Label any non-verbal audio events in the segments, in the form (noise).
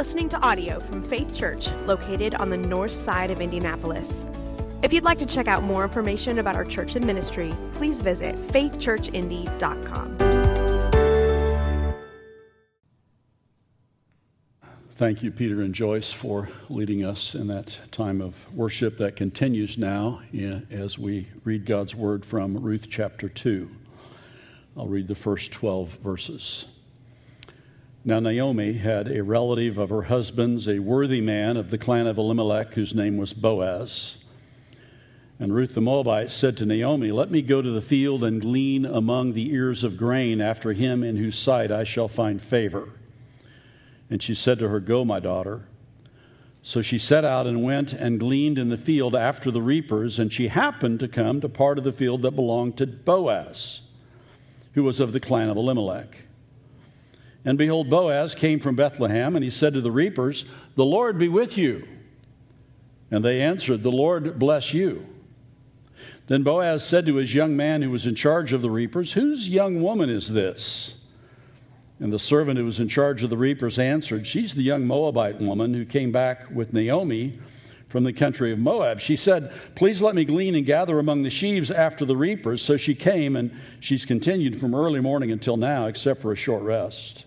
listening to audio from Faith Church, located on the north side of Indianapolis. If you'd like to check out more information about our church and ministry, please visit faithchurchindy.com. Thank you, Peter and Joyce, for leading us in that time of worship that continues now as we read God's word from Ruth chapter 2. I'll read the first 12 verses. Now, Naomi had a relative of her husband's, a worthy man of the clan of Elimelech, whose name was Boaz. And Ruth the Moabite said to Naomi, Let me go to the field and glean among the ears of grain after him in whose sight I shall find favor. And she said to her, Go, my daughter. So she set out and went and gleaned in the field after the reapers, and she happened to come to part of the field that belonged to Boaz, who was of the clan of Elimelech. And behold, Boaz came from Bethlehem, and he said to the reapers, The Lord be with you. And they answered, The Lord bless you. Then Boaz said to his young man who was in charge of the reapers, Whose young woman is this? And the servant who was in charge of the reapers answered, She's the young Moabite woman who came back with Naomi from the country of Moab. She said, Please let me glean and gather among the sheaves after the reapers. So she came, and she's continued from early morning until now, except for a short rest.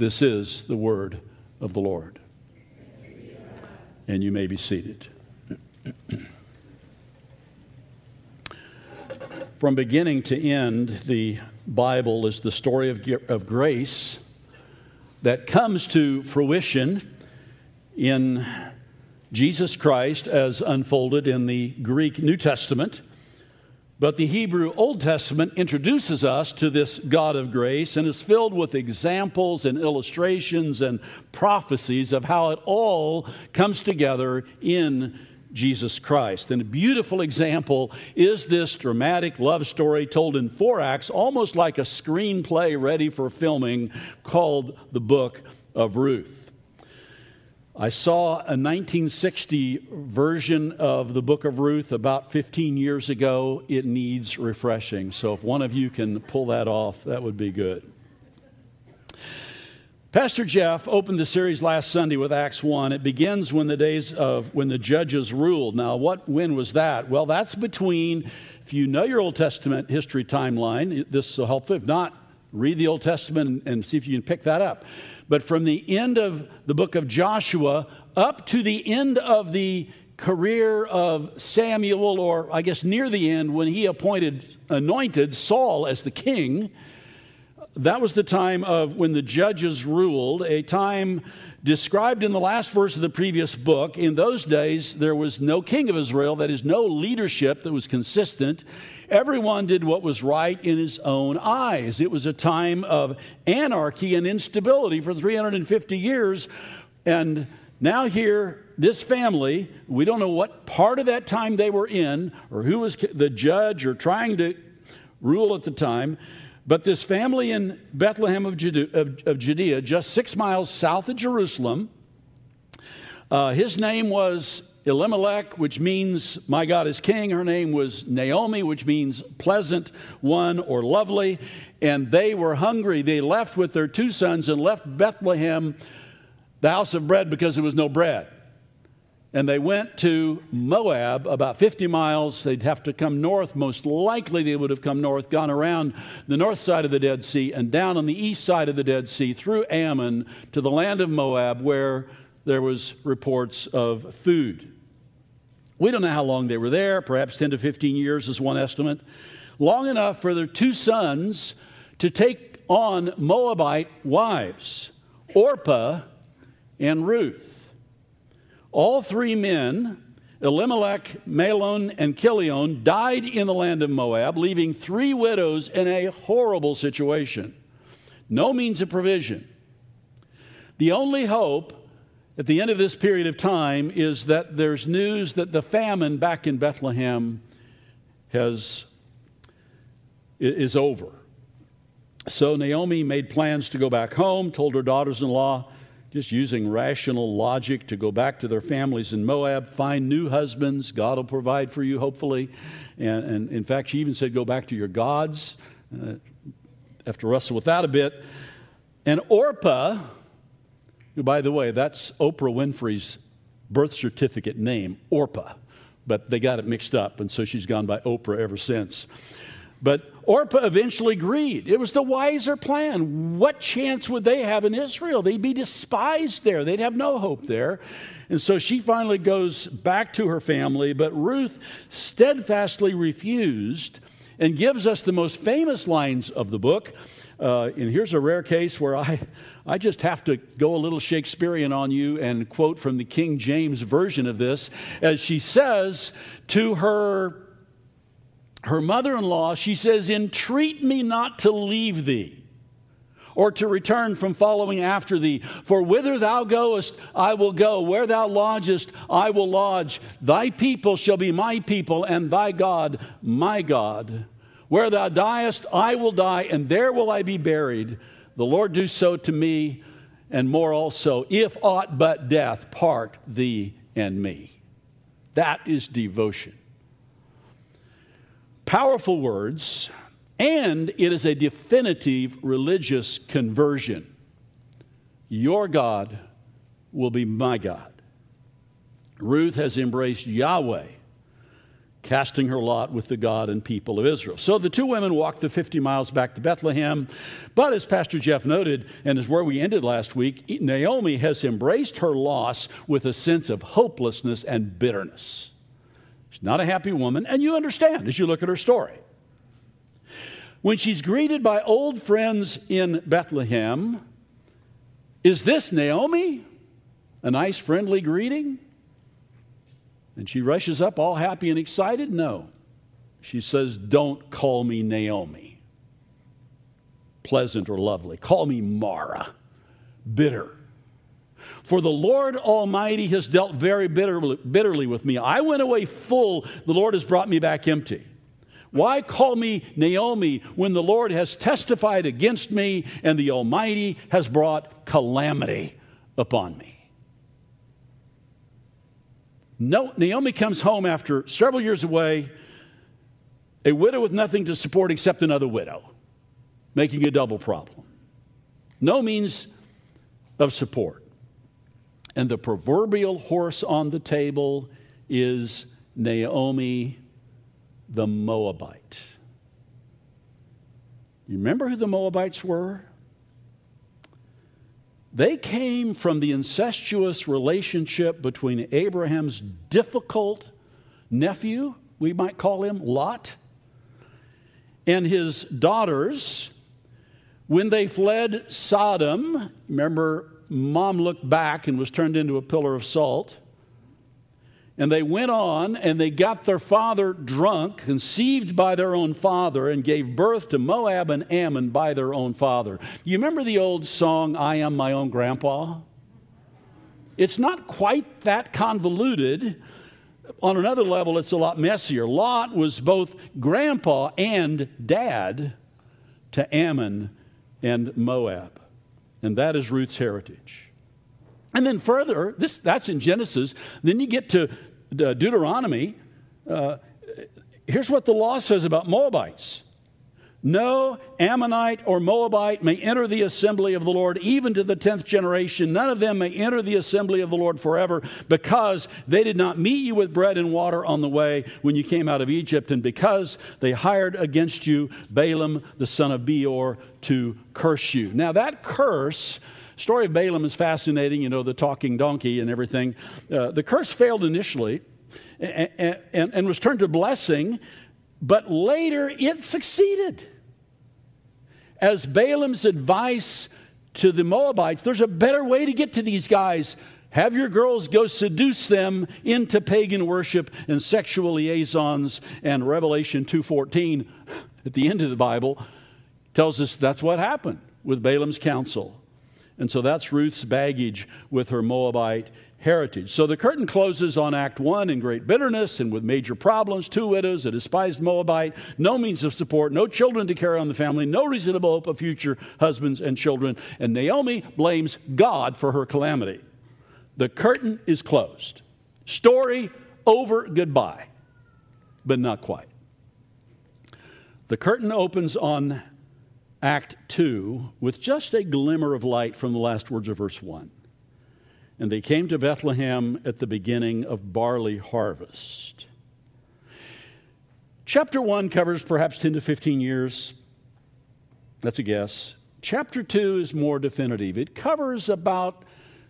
This is the word of the Lord. And you may be seated. From beginning to end, the Bible is the story of, of grace that comes to fruition in Jesus Christ as unfolded in the Greek New Testament but the Hebrew Old Testament introduces us to this God of grace and is filled with examples and illustrations and prophecies of how it all comes together in Jesus Christ. And a beautiful example is this dramatic love story told in four acts, almost like a screenplay ready for filming, called the Book of Ruth. I saw a 1960 version of the book of Ruth about 15 years ago. It needs refreshing. So if one of you can pull that off, that would be good. Pastor Jeff opened the series last Sunday with Acts 1. It begins when the days of when the judges ruled. Now, what when was that? Well, that's between if you know your Old Testament history timeline, this will help. If not, read the Old Testament and, see if you can pick that up but from the end of the book of Joshua up to the end of the career of Samuel, or I guess near the end when he appointed, anointed Saul as the king. That was the time of when the judges ruled, a time described in the last verse of the previous book. In those days, there was no king of Israel, that is, no leadership that was consistent. Everyone did what was right in his own eyes. It was a time of anarchy and instability for 350 years. And now, here, this family, we don't know what part of that time they were in or who was the judge or trying to rule at the time. But this family in Bethlehem of Judea, of, of Judea just six miles south of Jerusalem, uh, his name was Elimelech, which means my God is king. Her name was Naomi, which means pleasant one or lovely. And they were hungry. They left with their two sons and left Bethlehem, the house of bread, because there was no bread. And they went to Moab, about 50 miles. They'd have to come north. Most likely, they would have come north, gone around the north side of the Dead Sea, and down on the east side of the Dead Sea through Ammon to the land of Moab, where there was reports of food. We don't know how long they were there, perhaps 10 to 15 years is one estimate. Long enough for their two sons to take on Moabite wives, Orpah and Ruth. All three men, Elimelech, Mahlon, and Chilion, died in the land of Moab, leaving three widows in a horrible situation. No means of provision. The only hope at the end of this period of time is that there's news that the famine back in Bethlehem has, is over. So Naomi made plans to go back home, told her daughters in law, just using rational logic, to go back to their families in Moab, find new husbands. God will provide for you, hopefully. And, and in fact, she even said, Go back to your gods. Uh, have to wrestle with that a bit. And Orpah, by the way, that's Oprah Winfrey's birth certificate name, Orpah. But they got it mixed up, and so she's gone by Oprah ever since. But Orpah eventually agreed. It was the wiser plan. What chance would they have in Israel? They'd be despised there, they'd have no hope there. And so she finally goes back to her family, but Ruth steadfastly refused and gives us the most famous lines of the book. Uh, and here's a rare case where I, I just have to go a little Shakespearean on you and quote from the King James version of this, as she says to her, her mother in law, she says, Entreat me not to leave thee or to return from following after thee. For whither thou goest, I will go. Where thou lodgest, I will lodge. Thy people shall be my people, and thy God my God. Where thou diest, I will die, and there will I be buried. The Lord do so to me, and more also, if aught but death part thee and me. That is devotion. Powerful words, and it is a definitive religious conversion. Your God will be my God. Ruth has embraced Yahweh casting her lot with the God and people of Israel. So the two women walked the 50 miles back to Bethlehem. But as Pastor Jeff noted, and is where we ended last week, Naomi has embraced her loss with a sense of hopelessness and bitterness. She's not a happy woman, and you understand as you look at her story. When she's greeted by old friends in Bethlehem, is this Naomi? A nice, friendly greeting? And she rushes up all happy and excited? No. She says, Don't call me Naomi, pleasant or lovely. Call me Mara, bitter. For the Lord Almighty has dealt very bitterly, bitterly with me. I went away full, the Lord has brought me back empty. Why call me Naomi when the Lord has testified against me and the Almighty has brought calamity upon me? No, Naomi comes home after several years away, a widow with nothing to support except another widow, making a double problem. No means of support. And the proverbial horse on the table is Naomi the Moabite. You remember who the Moabites were? They came from the incestuous relationship between Abraham's difficult nephew, we might call him Lot, and his daughters. When they fled Sodom, remember, mom looked back and was turned into a pillar of salt. And they went on and they got their father drunk, conceived by their own father, and gave birth to Moab and Ammon by their own father. You remember the old song, I Am My Own Grandpa? It's not quite that convoluted. On another level, it's a lot messier. Lot was both grandpa and dad to Ammon and Moab. And that is Ruth's heritage. And then further, this, that's in Genesis. Then you get to Deuteronomy, uh, here's what the law says about Moabites. No Ammonite or Moabite may enter the assembly of the Lord, even to the tenth generation. None of them may enter the assembly of the Lord forever, because they did not meet you with bread and water on the way when you came out of Egypt, and because they hired against you Balaam the son of Beor to curse you. Now, that curse story of Balaam is fascinating, you know, the talking donkey and everything. Uh, the curse failed initially and, and, and was turned to blessing, but later it succeeded. As Balaam's advice to the Moabites, there's a better way to get to these guys. Have your girls go seduce them into pagan worship and sexual liaisons. And Revelation 2:14, at the end of the Bible, tells us that's what happened with Balaam's counsel. And so that's Ruth's baggage with her Moabite heritage. So the curtain closes on Act 1 in great bitterness and with major problems two widows, a despised Moabite, no means of support, no children to carry on the family, no reasonable hope of future husbands and children. And Naomi blames God for her calamity. The curtain is closed. Story over, goodbye. But not quite. The curtain opens on Act 2 with just a glimmer of light from the last words of verse 1. And they came to Bethlehem at the beginning of barley harvest. Chapter 1 covers perhaps 10 to 15 years. That's a guess. Chapter 2 is more definitive. It covers about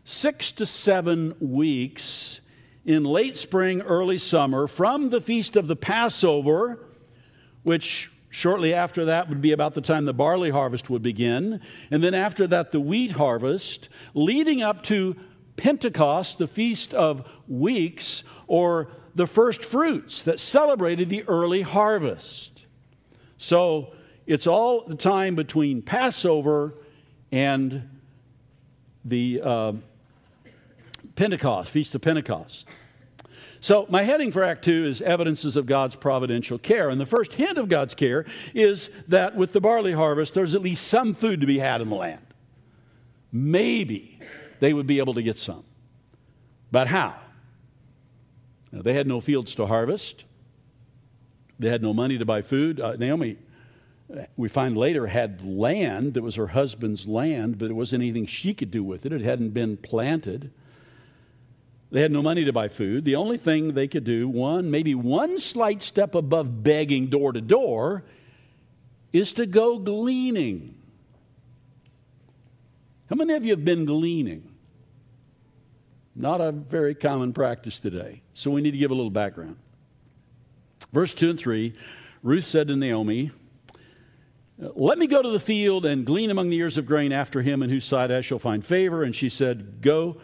six to seven weeks in late spring, early summer, from the feast of the Passover, which shortly after that would be about the time the barley harvest would begin, and then after that, the wheat harvest, leading up to Pentecost, the Feast of Weeks, or the first fruits that celebrated the early harvest. So it's all the time between Passover and the uh, Pentecost, Feast of Pentecost. So, my heading for Act 2 is Evidences of God's Providential Care. And the first hint of God's care is that with the barley harvest, there's at least some food to be had in the land. Maybe they would be able to get some. But how? Now, they had no fields to harvest, they had no money to buy food. Uh, Naomi, we find later, had land that was her husband's land, but it wasn't anything she could do with it, it hadn't been planted. They had no money to buy food. The only thing they could do, one, maybe one slight step above begging door to door, is to go gleaning. How many of you have been gleaning? Not a very common practice today. So we need to give a little background. Verse 2 and 3 Ruth said to Naomi, Let me go to the field and glean among the ears of grain after him in whose sight I shall find favor. And she said, Go.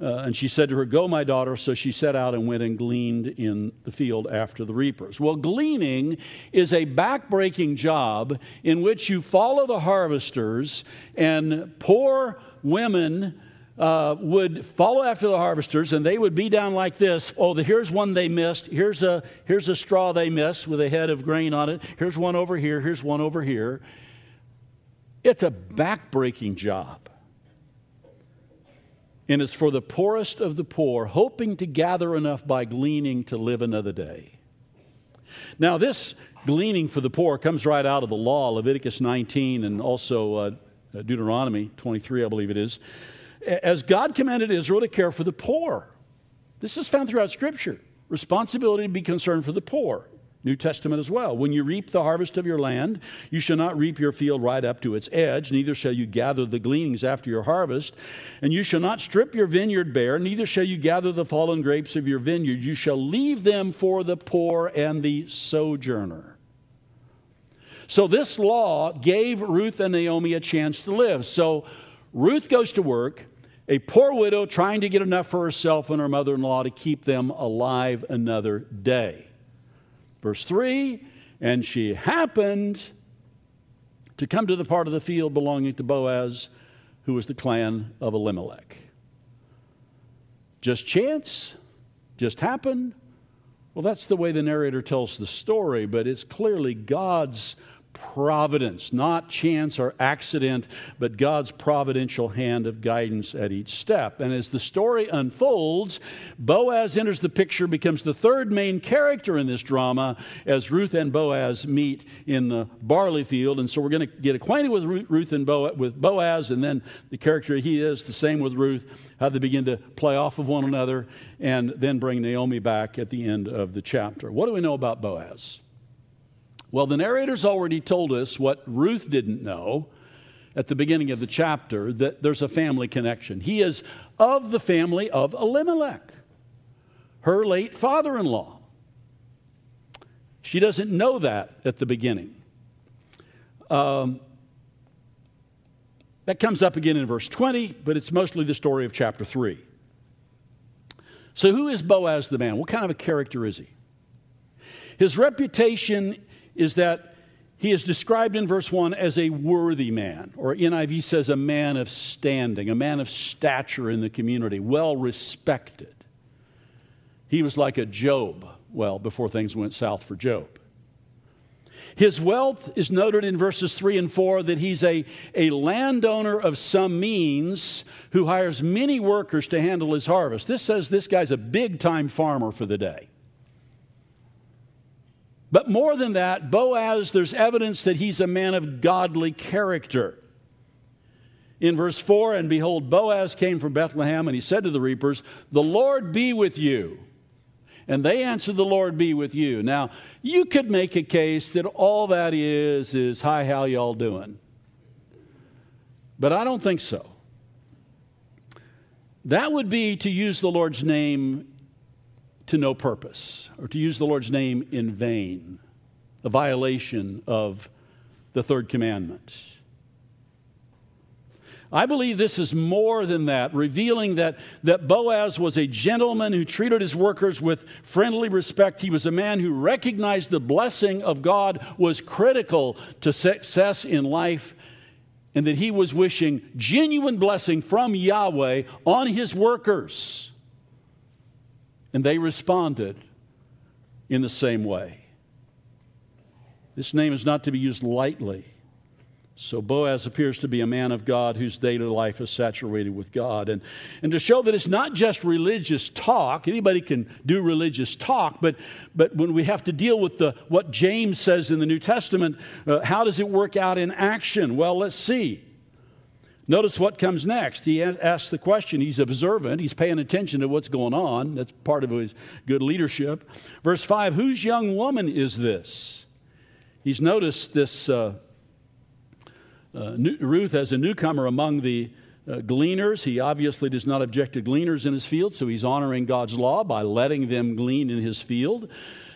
Uh, and she said to her, Go, my daughter. So she set out and went and gleaned in the field after the reapers. Well, gleaning is a backbreaking job in which you follow the harvesters and poor women uh, would follow after the harvesters and they would be down like this. Oh the, here's one they missed. Here's a here's a straw they missed with a head of grain on it. Here's one over here. Here's one over here. It's a backbreaking job. And it's for the poorest of the poor hoping to gather enough by gleaning to live another day. Now this gleaning for the poor comes right out of the law leviticus 19 and also uh, deuteronomy 23 i believe it is as God commanded Israel to care for the poor. This is found throughout Scripture. Responsibility to be concerned for the poor. New Testament as well. When you reap the harvest of your land, you shall not reap your field right up to its edge, neither shall you gather the gleanings after your harvest. And you shall not strip your vineyard bare, neither shall you gather the fallen grapes of your vineyard. You shall leave them for the poor and the sojourner. So, this law gave Ruth and Naomi a chance to live. So, Ruth goes to work a poor widow trying to get enough for herself and her mother in law to keep them alive another day. Verse 3 And she happened to come to the part of the field belonging to Boaz, who was the clan of Elimelech. Just chance? Just happened? Well, that's the way the narrator tells the story, but it's clearly God's providence, not chance or accident, but God's providential hand of guidance at each step. And as the story unfolds, Boaz enters the picture, becomes the third main character in this drama as Ruth and Boaz meet in the barley field. And so we're going to get acquainted with Ruth and Boaz, with Boaz, and then the character he is, the same with Ruth, how they begin to play off of one another, and then bring Naomi back at the end of the chapter. What do we know about Boaz? Well, the narrator's already told us what Ruth didn't know. at the beginning of the chapter that there's a family connection. He is of the family of Elimelech, her late father in law. She doesn't know that at the beginning. Um, that comes up again in verse 20, but it's mostly the story of chapter 3. So, who is Boaz the man? What kind of a character is he? His reputation is that he is described in verse 1 as a worthy man, or NIV says a man of standing, a man of stature in the community, well respected. He was like a Job, well, before things went south for Job. His wealth is noted in verses 3 and 4 that he's a, a landowner of some means who hires many workers to handle his harvest. This says this guy's a big time farmer for the day. But more than that, Boaz, there's evidence that he's a man of godly character. In verse 4, and behold, Boaz came from Bethlehem, and he said to the reapers, The Lord be with you. And they answered, The Lord be with you. Now, you could make a case that all that is is, Hi, how y'all doing? But I don't think so. That would be to use the Lord's name to no purpose, or to use the Lord's name in vain, a violation of the third commandment. I believe this is more than that, revealing that, that Boaz was a gentleman who treated his workers with friendly respect. He was a man who recognized the blessing of God was critical to success in life, and that he was wishing genuine blessing from Yahweh on his workers. And they responded in the same way. This name is not to be used lightly. So Boaz appears to be a man of God whose daily life is saturated with God. And, and to show that it's not just religious talk, anybody can do religious talk, but, but when we have to deal with the, what James says in the New Testament, uh, how does it work out in action? Well, let's see. Notice what comes next. He asks the question. He's observant. He's paying attention to what's going on. That's part of his good leadership. Verse 5 Whose young woman is this? He's noticed this uh, uh, Ruth as a newcomer among the uh, gleaners. He obviously does not object to gleaners in his field, so he's honoring God's law by letting them glean in his field.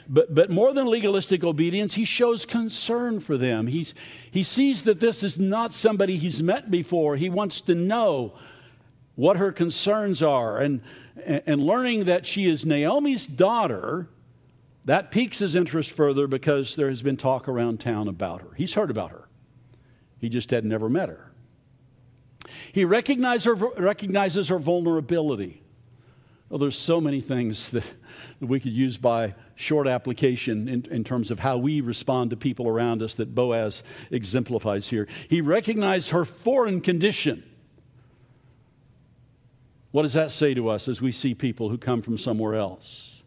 But, but more than legalistic obedience, he shows concern for them. He's, he sees that this is not somebody he's met before. He wants to know what her concerns are. And, and learning that she is Naomi's daughter, that piques his interest further because there has been talk around town about her. He's heard about her, he just had never met her. He recognizes her, recognizes her vulnerability. Well, there's so many things (laughs) that, that we could use by short application in, in terms of how we respond to people around us that Boaz exemplifies here. He recognized her foreign condition. What does that say to us as we see people who come from somewhere else?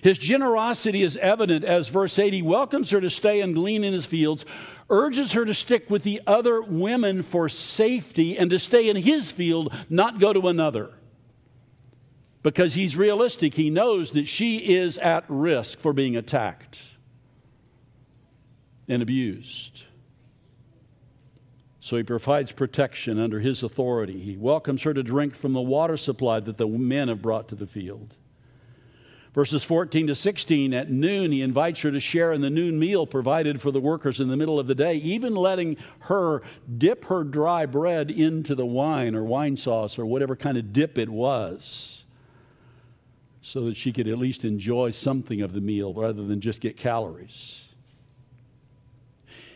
His generosity is evident as verse 8 he welcomes her to stay and glean in his fields, urges her to stick with the other women for safety and to stay in his field, not go to another because he's realistic. He knows that she is at risk for being attacked and abused. So he provides protection under his authority. He welcomes her to drink from the water supply that the men have brought to the field. Verses 14 to 16, at noon, he invites her to share in the noon meal provided for the workers in the middle of the day, even letting her dip her dry bread into the wine or wine sauce or whatever kind of dip it was so that she could at least enjoy something of the meal rather than just get calories.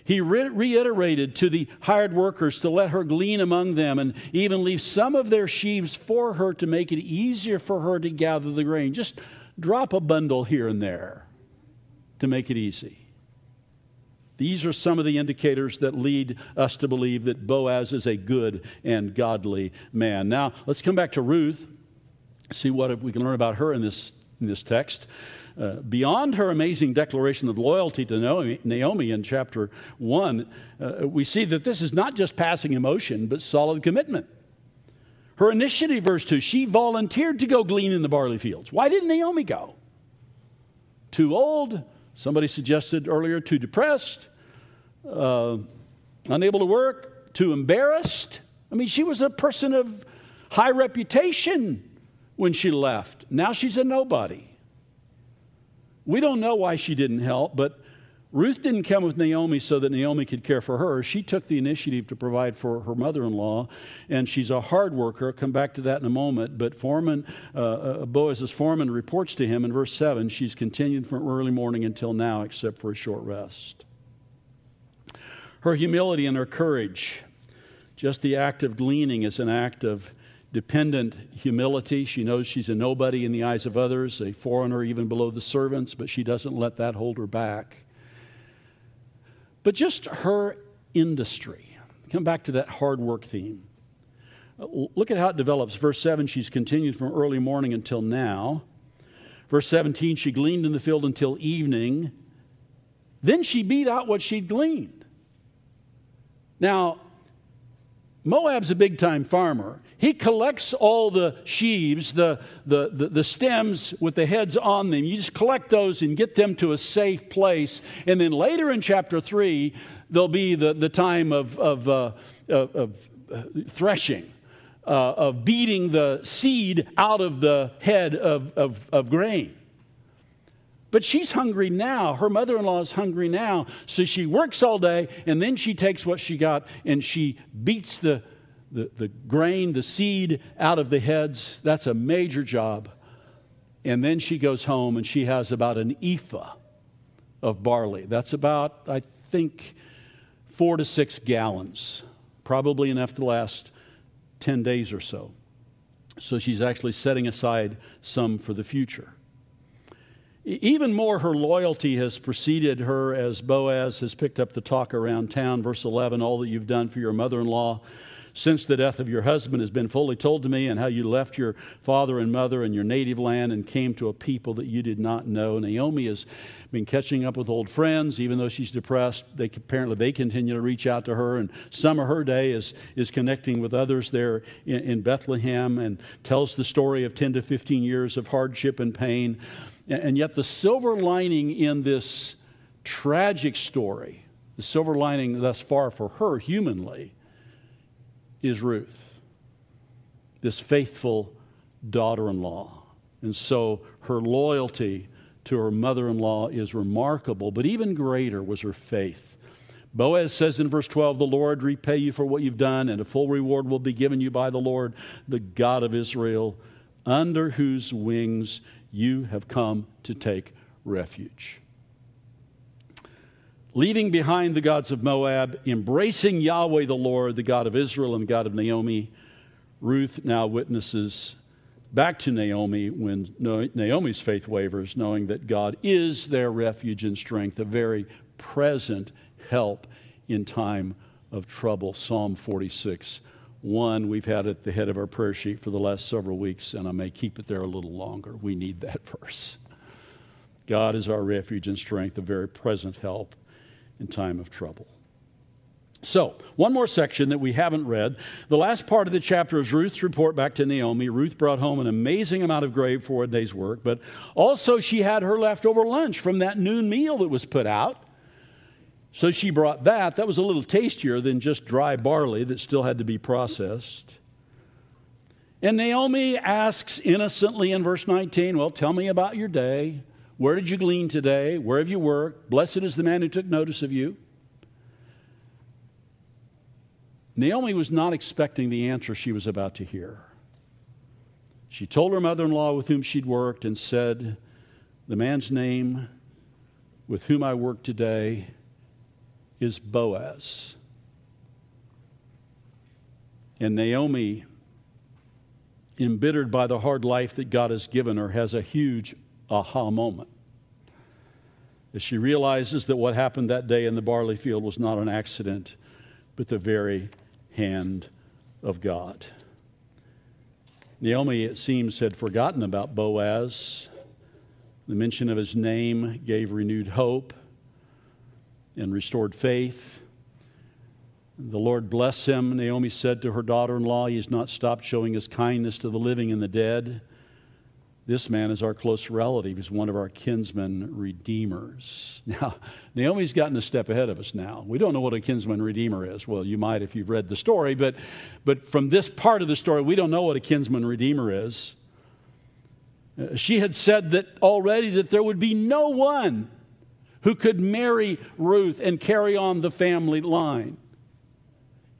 He re- reiterated to the hired workers to let her glean among them and even leave some of their sheaves for her to make it easier for her to gather the grain. Just drop a bundle here and there to make it easy. These are some of the indicators that lead us to believe that Boaz is a good and godly man. Now, let's come back to Ruth see what we can learn about her in this, in this text. Uh, beyond her amazing declaration of loyalty to Naomi, in chapter 1, uh, we see that this is not just passing emotion, but solid commitment. Her initiative, verse 2, she volunteered to go glean in the barley fields. Why didn't Naomi go? Too old, somebody suggested earlier, too depressed, uh, unable to work, too embarrassed. I mean, she was a person of high reputation when she left. Now she's a nobody. We don't know why she didn't help, but Ruth didn't come with Naomi so that Naomi could care for her. She took the initiative to provide for her mother in law, and she's a hard worker. I'll come back to that in a moment. But foreman, uh, uh, Boaz's foreman reports to him in verse 7 she's continued from early morning until now, except for a short rest. Her humility and her courage, just the act of gleaning is an act of dependent humility. She knows she's a nobody in the eyes of others, a foreigner even below the servants, but she doesn't let that hold her back but just her industry. Come back to that hard work theme. Look at how it develops. Verse 7, she's continued from early morning until now. Verse 17, she gleaned in the field until evening. Then she beat out what she'd gleaned. Now, Moab's a big time farmer. He collects all the sheaves, the, the, the, the, stems with the heads on them. You just collect those and get them to a safe place. And then later in chapter 3, there'll be the, the time of, of, uh, of, of uh, threshing, uh, of beating the seed out of the head of, of, of grain. But she's hungry now. Her mother in law is hungry now. So she works all day and then she takes what she got and she beats the, the, the grain, the seed out of the heads. That's a major job. And then she goes home and she has about an ephah of barley. That's about, I think, four to six gallons, probably enough to last 10 days or so. So she's actually setting aside some for the future. Even more, her loyalty has preceded her as Boaz has picked up the talk around town. Verse 11 All that you've done for your mother in law since the death of your husband has been fully told to me, and how you left your father and mother and your native land and came to a people that you did not know. Naomi has been catching up with old friends, even though she's depressed. They apparently they continue to reach out to her, and some of her day is is connecting with others there in, in Bethlehem, and tells the story of 10 to 15 years of hardship and pain. And yet, the silver lining in this tragic story, the silver lining thus far for her humanly, is Ruth, this faithful daughter in law. And so her loyalty to her mother in law is remarkable, but even greater was her faith. Boaz says in verse 12, The Lord repay you for what you've done, and a full reward will be given you by the Lord, the God of Israel, under whose wings you have come to take refuge. Leaving behind the gods of Moab, embracing Yahweh the Lord, the God of Israel and the God of Naomi, Ruth now witnesses back to Naomi when Naomi's faith wavers, knowing that God is their refuge and strength, a very present help in time of trouble. Psalm 46 one we've had at the head of our prayer sheet for the last several weeks, and I may keep it there a little longer. We need that (laughs) verse. God is our refuge and strength, a very present help in time of trouble. So, one more section that we haven't read. The last part of the chapter is Ruth's report back to Naomi. Ruth brought home an amazing amount of grain for a day's work, but also she had her leftover lunch from that noon meal that was put out. So she brought that. That was a little tastier than just dry barley that still had to be processed. And Naomi asks innocently in verse 19, Well, tell me about your day. Where did you glean today? Where have you worked? Blessed is the man who took notice of you. Naomi was not expecting the answer she was about to hear. She told her mother in law with whom she'd worked and said, The man's name with whom I work today is Boaz. And Naomi, embittered by the hard life that God has given her, has a huge aha moment. As she realizes that what happened that day in the barley field was not an accident, but the very hand of God. Naomi, it seems, had forgotten about Boaz. The mention of his name gave renewed hope and restored faith. The Lord bless him. Naomi said to her daughter in law, He has not stopped showing his kindness to the living and the dead. This man is our close relative. He's one of our kinsman redeemers. (laughs) Now, Naomi's gotten a step ahead of us now. We don't know what a kinsman redeemer is. Well, you might if you've read the story, but, but from this part of the story, we don't know what a kinsman redeemer is. Uh, she had said that already that there would be no one who could marry Ruth and carry on the family line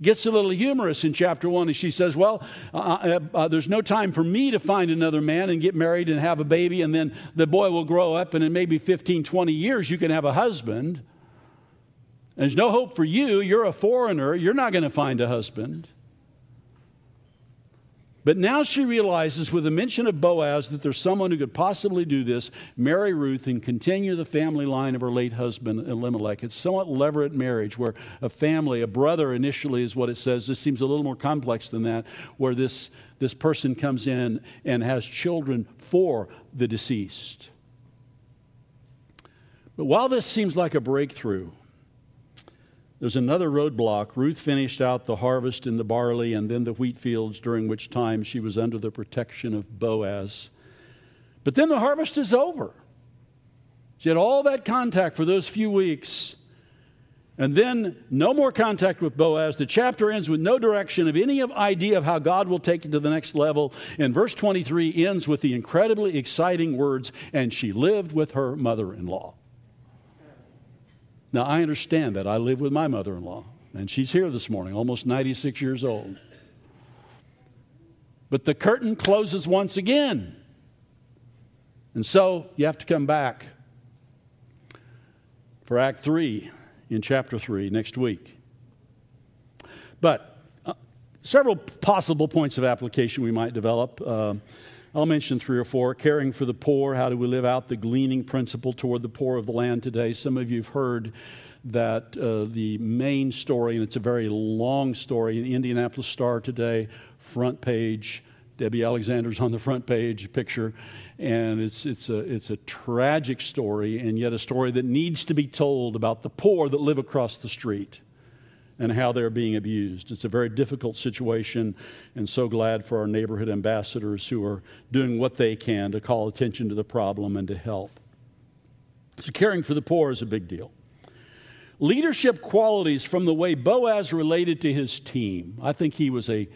gets a little humorous in chapter one and she says, Well, uh, uh, uh, there's no time for me to find another man and get married and have a baby, and then the boy will grow up, and in maybe 15, 20 years, you can have a husband. There's no hope for you. You're a foreigner. You're not going to find a husband. But now she realizes, with the mention of Boaz, that there's someone who could possibly do this marry Ruth and continue the family line of her late husband, Elimelech. It's somewhat levirate marriage, where a family, a brother initially is what it says. This seems a little more complex than that, where this, this person comes in and has children for the deceased. But while this seems like a breakthrough, there's another roadblock. Ruth finished out the harvest in the barley and then the wheat fields, during which time she was under the protection of Boaz. But then the harvest is over. She had all that contact for those few weeks. And then no more contact with Boaz. The chapter ends with no direction of any idea of how God will take it to the next level. And verse 23 ends with the incredibly exciting words, and she lived with her mother in law. Now, I understand that. I live with my mother in law, and she's here this morning, almost 96 years old. But the curtain closes once again. And so you have to come back for Act 3 in chapter 3 next week. But uh, several possible points of application we might develop. Uh, I'll mention three or four. Caring for the poor. How do we live out the gleaning principle toward the poor of the land today? Some of you have heard that uh, the main story, and it's a very long story, in the Indianapolis Star today, front page. Debbie Alexander's on the front page picture, and it's, it's, a, it's a tragic story, and yet a story that needs to be told about the poor that live across the street and how they're being abused. It's a very difficult situation, and so glad for our neighborhood ambassadors who are doing what they can to call attention to the problem and to help. So, caring for the poor is a big deal. Leadership qualities from the way Boaz related to his team. I think he was a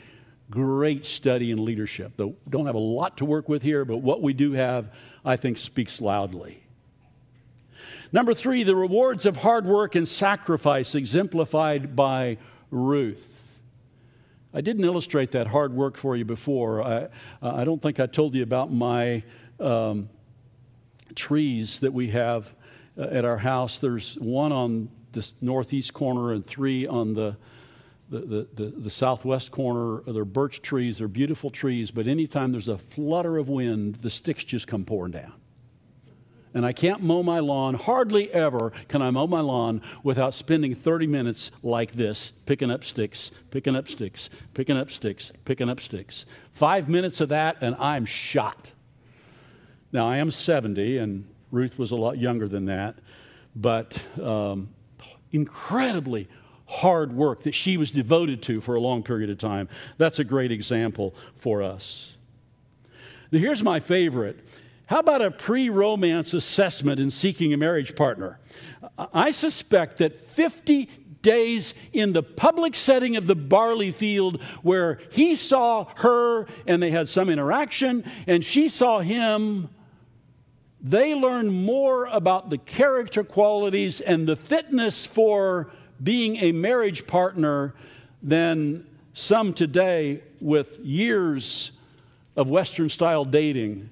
great study in leadership. Though don't have a lot to work with here, but what we do have, I think, speaks loudly. Number three, the rewards of hard work and sacrifice exemplified by Ruth. I didn't illustrate that hard work for you before. I, I don't think I told you about my um, trees that we have uh, at our house. There's one on the northeast corner and three on the, the, the, the, the southwest corner. They're birch trees, they're beautiful trees, but anytime there's a flutter of wind, the sticks just come pouring down and I can't mow my lawn. Hardly ever can I mow my lawn without spending 30 minutes like this, picking up sticks, picking up sticks, picking up sticks, picking up sticks. Five minutes of that, and I'm shot. Now, I am 70, and Ruth was a lot younger than that, but um, incredibly hard work that she was devoted to for a long period of time. That's a great example for us. Now, here's my favorite how about a pre romance assessment in seeking a marriage partner? I suspect that 50 days in the public setting of the barley field where he saw her and they had some interaction and she saw him, they learned more about the character qualities and the fitness for being a marriage partner than some today with years of Western style dating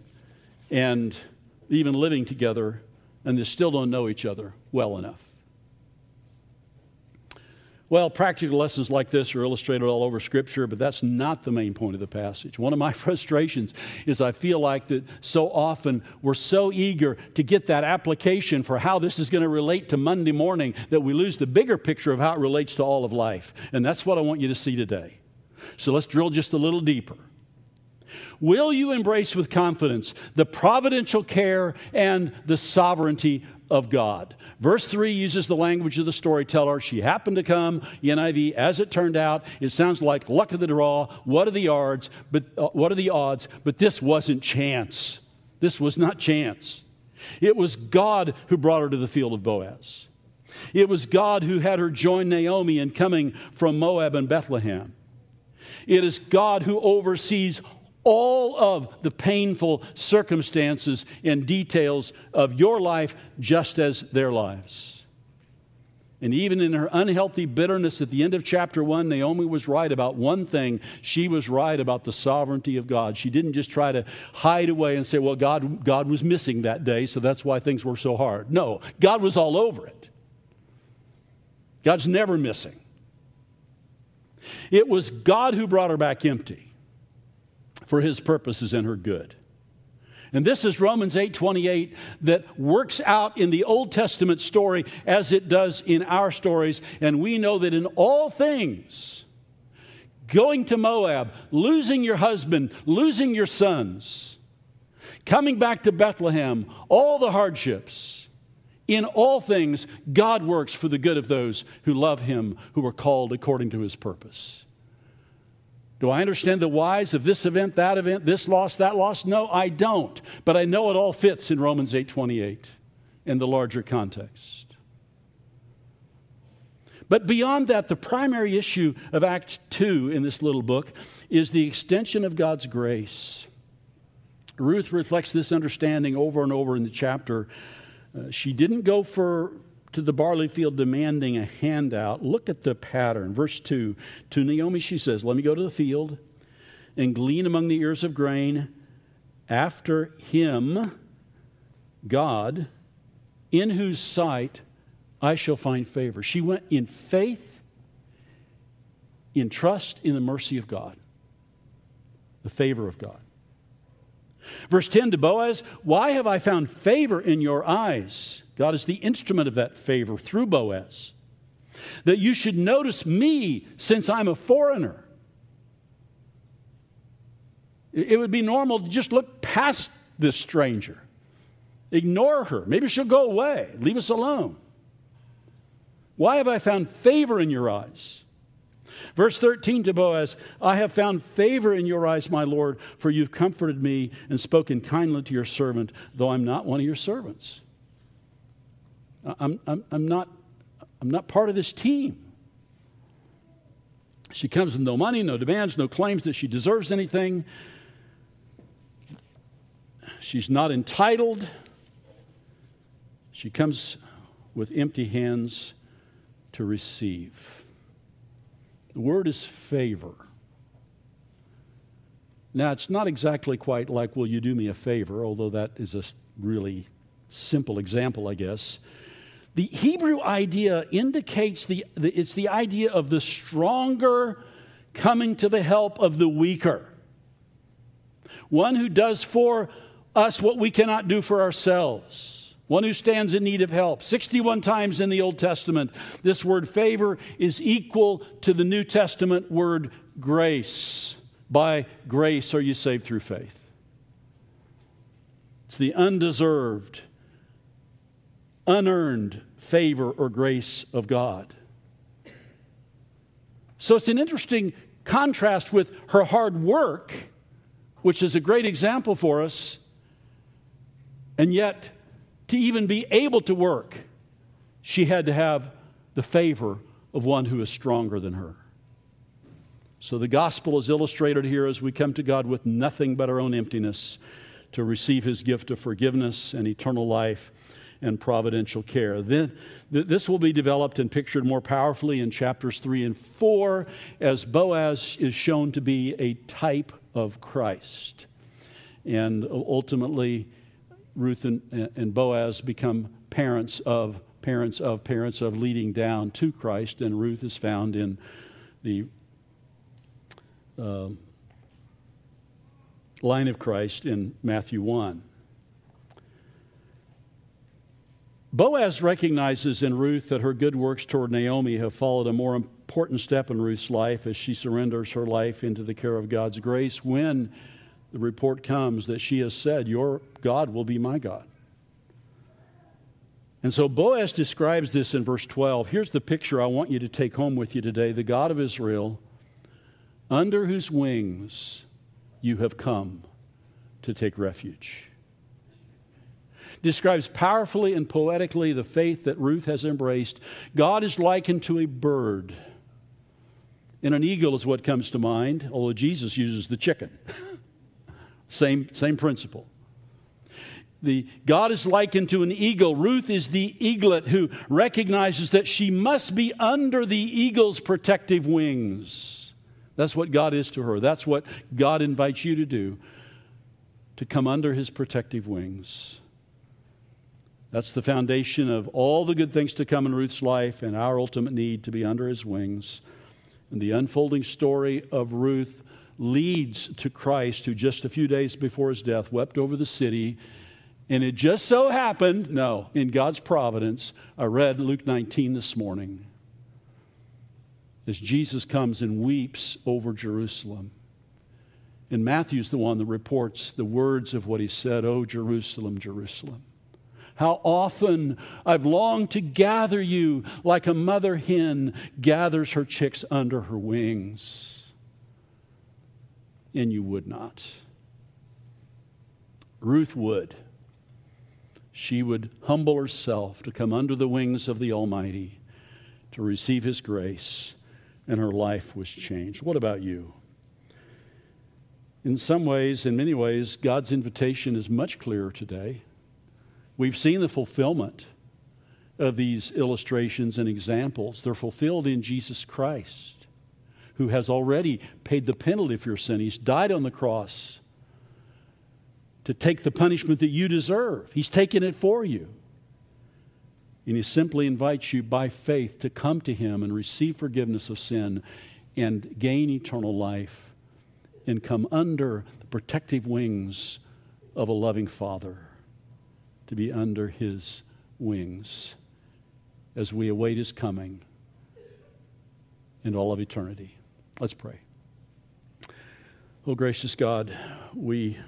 and even living together, and they still don't know each other well enough. Well, practical lessons like this are illustrated all over Scripture, but that's not the main point of the passage. One of my (laughs) frustrations is I feel like that so often we're so eager to get that application for how this is going to relate to Monday morning that we lose the bigger picture of how it relates to all of life. And that's what I want you to see today. So let's drill just a little deeper. Will you embrace with confidence the providential care and the sovereignty of God? Verse 3 uses the language of the storyteller. She happened to come, NIV, as it turned out. It sounds like luck of the draw. What are the odds? But uh, what are the odds? But this wasn't chance. This was not chance. It was God who brought her to the field of Boaz. It was God who had her join Naomi in coming from Moab and Bethlehem. It is God who oversees all of the painful circumstances and details of your life just as their lives. And even in her unhealthy bitterness at the end of chapter one, Naomi was right about one thing. She was right about the sovereignty of God. She didn't just try to hide away and say, well, God, God was missing that day, so that's why things were so hard. No, God was all over it. God's never missing. It was God who brought her back empty for his purposes and her good. And this is Romans 8:28 that works out in the Old Testament story as it does in our stories, and we know that in all things going to Moab, losing your husband, losing your sons, coming back to Bethlehem, all the hardships, in all things, God works for the good of those who love Him, who are called according to His purpose. Do I understand the whys of this event, that event, this loss, that loss? No, I don't. But I know it all fits in Romans 8:28 in the larger context. But beyond that, the primary issue of Act 2 in this little book is the extension of God's grace. Ruth reflects this understanding over and over in the chapter. Uh, she didn't go for to the barley field demanding a handout. Look at the pattern. Verse 2 To Naomi, she says, Let me go to the field and glean among the ears of grain. After him, God, in whose sight I shall find favor. She went in faith, in trust in the mercy of God, the favor of God. Verse 10 to Boaz, Why have I found favor in your eyes? God is the instrument of that favor through Boaz. That you should notice me since I'm a foreigner. It would be normal to just look past this stranger, ignore her. Maybe she'll go away, leave us alone. Why have I found favor in your eyes? Verse 13 to Boaz I have found favor in your eyes, my Lord, for you've comforted me and spoken kindly to your servant, though I'm not one of your servants. I'm, I'm, I'm, not, I'm not part of this team. She comes with no money, no demands, no claims that she deserves anything. She's not entitled. She comes with empty hands to receive. The word is favor. Now, it's not exactly quite like, will you do me a favor, although that is a really simple example, I guess. The Hebrew idea indicates the, the, it's the idea of the stronger coming to the help of the weaker. One who does for us what we cannot do for ourselves one who stands in need of help. 61 times in the Old Testament, this word favor is equal to the New Testament word grace. By grace are you saved through faith. It's the undeserved, unearned favor or grace of God. So it's an interesting contrast with her hard work, which is a great example for us, and yet to even be able to work, she had to have the favor of one who is stronger than her. So the gospel is illustrated here as we come to God with nothing but our own emptiness to receive his gift of forgiveness and eternal life and providential care. This will be developed and pictured more powerfully in chapters 3 and 4 as Boaz is shown to be a type of Christ. And ultimately, Ruth and, and Boaz become parents of parents of parents of leading down to Christ, and Ruth is found in the uh, line of Christ in Matthew 1. Boaz recognizes in Ruth that her good works toward Naomi have followed a more important step in Ruth's life as she surrenders her life into the care of God's grace when the report comes that she has said, Your God will be my God. And so Boaz describes this in verse 12. Here's the picture I want you to take home with you today the God of Israel, under whose wings you have come to take refuge. Describes powerfully and poetically the faith that Ruth has embraced. God is likened to a bird. And an eagle is what comes to mind, although Jesus uses the chicken. (laughs) same, same principle. The, God is likened to an eagle. Ruth is the eaglet who recognizes that she must be under the eagle's protective wings. That's what God is to her. That's what God invites you to do, to come under his protective wings. That's the foundation of all the good things to come in Ruth's life and our ultimate need to be under his wings. And the unfolding story of Ruth leads to Christ, who just a few days before his death wept over the city. And it just so happened, no, in God's providence, I read Luke 19 this morning as Jesus comes and weeps over Jerusalem. And Matthew's the one that reports the words of what he said, Oh, Jerusalem, Jerusalem. How often I've longed to gather you like a mother hen gathers her chicks under her wings. And you would not. Ruth would. She would humble herself to come under the wings of the Almighty to receive His grace, and her life was changed. What about you? In some ways, in many ways, God's invitation is much clearer today. We've seen the fulfillment of these illustrations and examples. They're fulfilled in Jesus Christ, who has already paid the penalty for your sin. He's died on the cross to take the punishment that you deserve, He's taken it for you. And He simply invites you by faith to come to Him and receive forgiveness of sin and gain eternal life and come under the protective wings of a loving Father to be under his wings as we await his coming in all of eternity. Let's pray. Oh, gracious God, we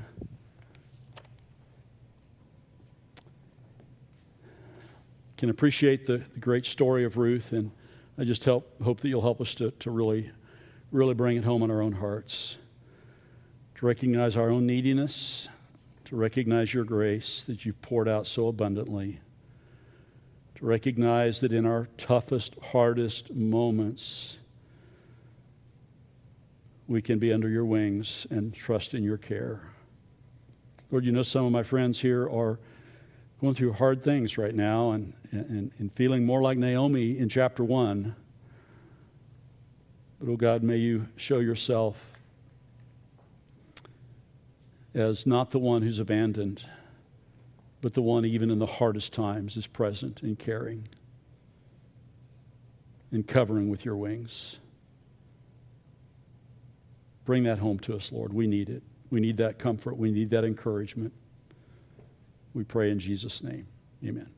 can appreciate the, the, great story of Ruth, and I just help, hope that you'll help us to, to really, really bring it home in our own hearts, to recognize our own neediness, to recognize your grace that you've poured out so abundantly, to recognize that in our toughest, hardest moments, we can be under your wings and trust in your care. Lord, you know some of my friends here are going through hard things right now and, and, and feeling more like Naomi in chapter 1. But, oh God, may you show yourself as not the one who's abandoned, but the one, even in the hardest times, is present and caring and covering with your wings. Bring that home to us, Lord. We need it. We need that comfort. We need that encouragement. We pray in Jesus' name. Amen.